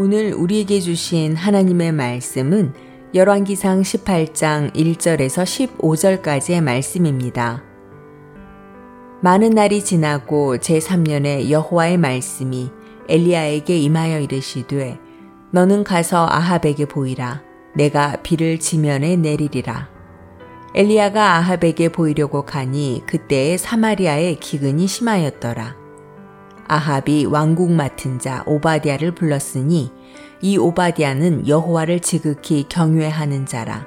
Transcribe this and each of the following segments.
오늘 우리에게 주신 하나님의 말씀은 열왕기상 18장 1절에서 15절까지의 말씀입니다. 많은 날이 지나고 제3년에 여호와의 말씀이 엘리야에게 임하여 이르시되 너는 가서 아합에게 보이라. 내가 비를 지면에 내리리라. 엘리야가 아합에게 보이려고 가니 그때에 사마리아의 기근이 심하였더라 아합이 왕국 맡은 자 오바디아를 불렀으니 이 오바디아는 여호와를 지극히 경외하는 자라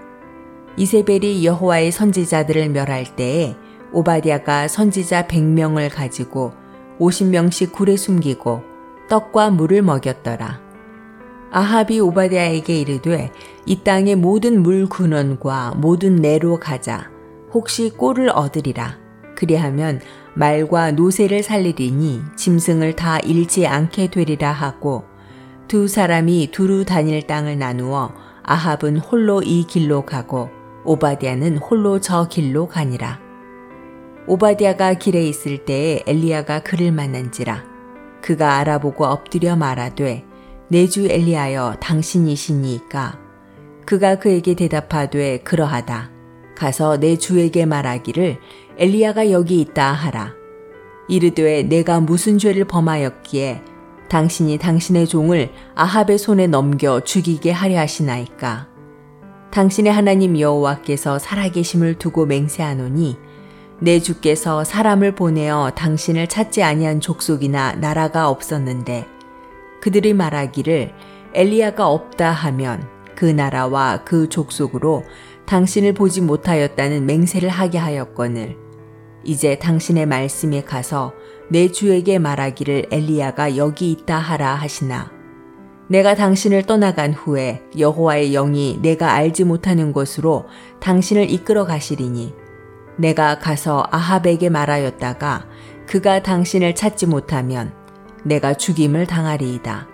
이세벨이 여호와의 선지자들을 멸할 때에 오바디아가 선지자 100명을 가지고 50명씩 굴에 숨기고 떡과 물을 먹였더라. 아합이 오바디아에게 이르되 이 땅의 모든 물 근원과 모든 내로 가자. 혹시 꼴을 얻으리라. 그리하면 말과 노새를 살리리니 짐승을 다 잃지 않게 되리라 하고 두 사람이 두루 다닐 땅을 나누어 아합은 홀로 이 길로 가고 오바디아는 홀로 저 길로 가니라. 오바디아가 길에 있을 때에 엘리야가 그를 만난지라. 그가 알아보고 엎드려 말하되 내 주 엘리하여 당신이시니까 그가 그에게 대답하되 그러하다 가서 내 주에게 말하기를 엘리야가 여기 있다 하라. 이르되 내가 무슨 죄를 범하였기에 당신이 당신의 종을 아합의 손에 넘겨 죽이게 하려 하시나이까? 당신의 하나님 여호와께서 살아계심을 두고 맹세하노니 내 주께서 사람을 보내어 당신을 찾지 아니한 족속이나 나라가 없었는데 그들이 말하기를 엘리야가 없다 하면 그 나라와 그 족속으로 당신을 보지 못하였다는 맹세를 하게 하였거늘 이제 당신의 말씀에 가서 내 주에게 말하기를 엘리야가 여기 있다 하라 하시나 내가 당신을 떠나간 후에 여호와의 영이 내가 알지 못하는 곳으로 당신을 이끌어 가시리니 내가 가서 아합에게 말하였다가 그가 당신을 찾지 못하면 내가 죽임을 당하리이다.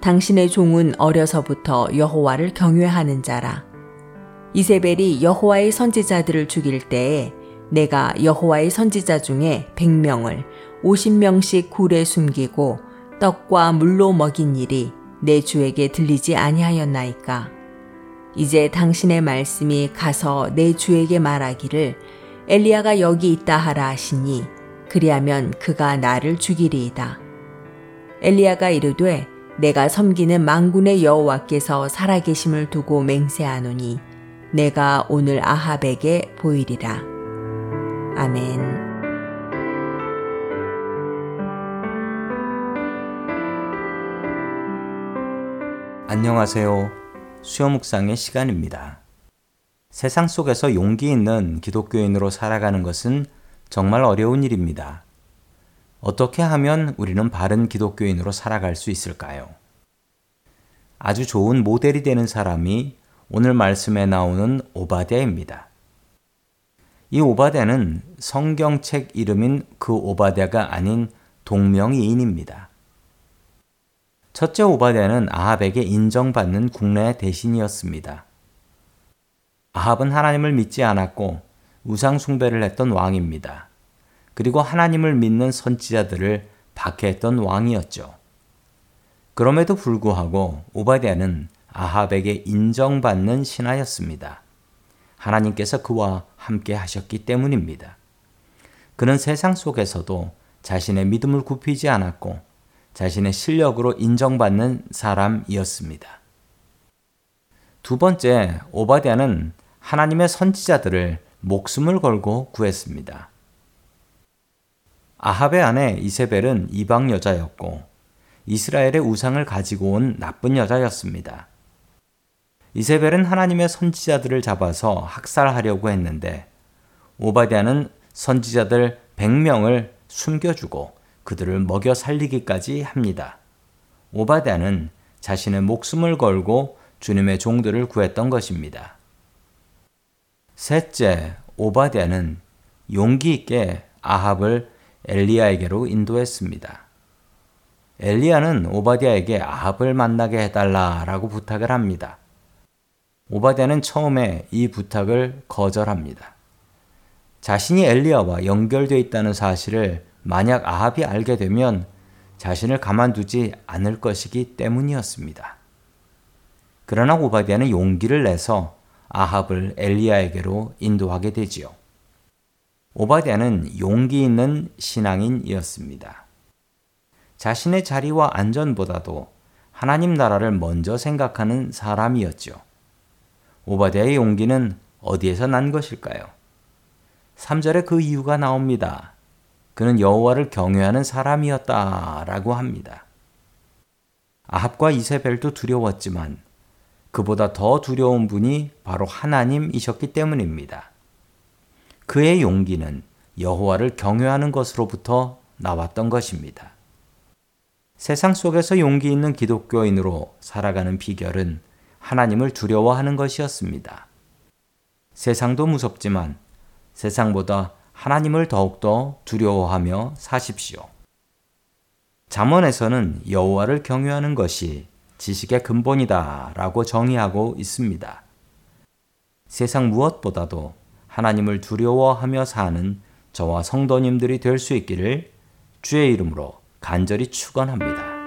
당신의 종은 어려서부터 여호와를 경외하는 자라. 이세벨이 여호와의 선지자들을 죽일 때에 내가 여호와의 선지자 중에 100명을 50명씩 굴에 숨기고 떡과 물로 먹인 일이 내 주에게 들리지 아니하였나이까. 이제 당신의 말씀이 가서 내 주에게 말하기를 엘리야가 여기 있다 하라 하시니 그리하면 그가 나를 죽이리이다. 엘리야가 이르되 내가 섬기는 망군의 여호와께서 살아계심을 두고 맹세하노니 내가 오늘 아합에게 보이리라. 아멘. 안녕하세요. 수요 묵상의 시간입니다. 세상 속에서 용기 있는 기독교인으로 살아가는 것은 정말 어려운 일입니다. 어떻게 하면 우리는 바른 기독교인으로 살아갈 수 있을까요? 아주 좋은 모델이 되는 사람이 오늘 말씀에 나오는 오바댜입니다. 이 오바댜는 성경책 이름인 그 오바댜가 아닌 동명이인입니다. 첫째 오바댜는 아합에게 인정받는 국내 대신이었습니다. 아합은 하나님을 믿지 않았고 우상 숭배를 했던 왕입니다. 그리고 하나님을 믿는 선지자들을 박해했던 왕이었죠. 그럼에도 불구하고 오바댜는 아합에게 인정받는 신하였습니다. 하나님께서 그와 함께 하셨기 때문입니다. 그는 세상 속에서도 자신의 믿음을 굽히지 않았고 자신의 실력으로 인정받는 사람이었습니다. 두 번째, 오바댜는 하나님의 선지자들을 목숨을 걸고 구했습니다. 아합의 아내 이세벨은 이방 여자였고 이스라엘의 우상을 가지고 온 나쁜 여자였습니다. 이세벨은 하나님의 선지자들을 잡아서 학살하려고 했는데 오바댜는 선지자들 100명을 숨겨주고 그들을 먹여 살리기까지 합니다. 오바댜는 자신의 목숨을 걸고 주님의 종들을 구했던 것입니다. 셋째, 오바댜는 용기 있게 아합을 엘리야에게로 인도했습니다. 엘리야는 오바댜에게 아합을 만나게 해달라라고 부탁을 합니다. 오바댜는 처음에 이 부탁을 거절합니다. 자신이 엘리야와 연결되어 있다는 사실을 만약 아합이 알게 되면 자신을 가만두지 않을 것이기 때문이었습니다. 그러나 오바디아는 용기를 내서 아합을 엘리야에게로 인도하게 되지요. 오바디아는 용기 있는 신앙인이었습니다. 자신의 자리와 안전보다도 하나님 나라를 먼저 생각하는 사람이었죠. 오바디아의 용기는 어디에서 난 것일까요? 3절에 그 이유가 나옵니다. 그는 여호와를 경외하는 사람이었다라고 합니다. 아합과 이세벨도 두려웠지만 그보다 더 두려운 분이 바로 하나님이셨기 때문입니다. 그의 용기는 여호와를 경외하는 것으로부터 나왔던 것입니다. 세상 속에서 용기 있는 기독교인으로 살아가는 비결은 하나님을 두려워하는 것이었습니다. 세상도 무섭지만 세상보다 하나님을 더욱더 두려워하며 사십시오. 잠언에서는 여호와를 경외하는 것이 지식의 근본이다라고 정의하고 있습니다. 세상 무엇보다도 하나님을 두려워하며 사는 저와 성도님들이 될 수 있기를 주의 이름으로 간절히 축원합니다.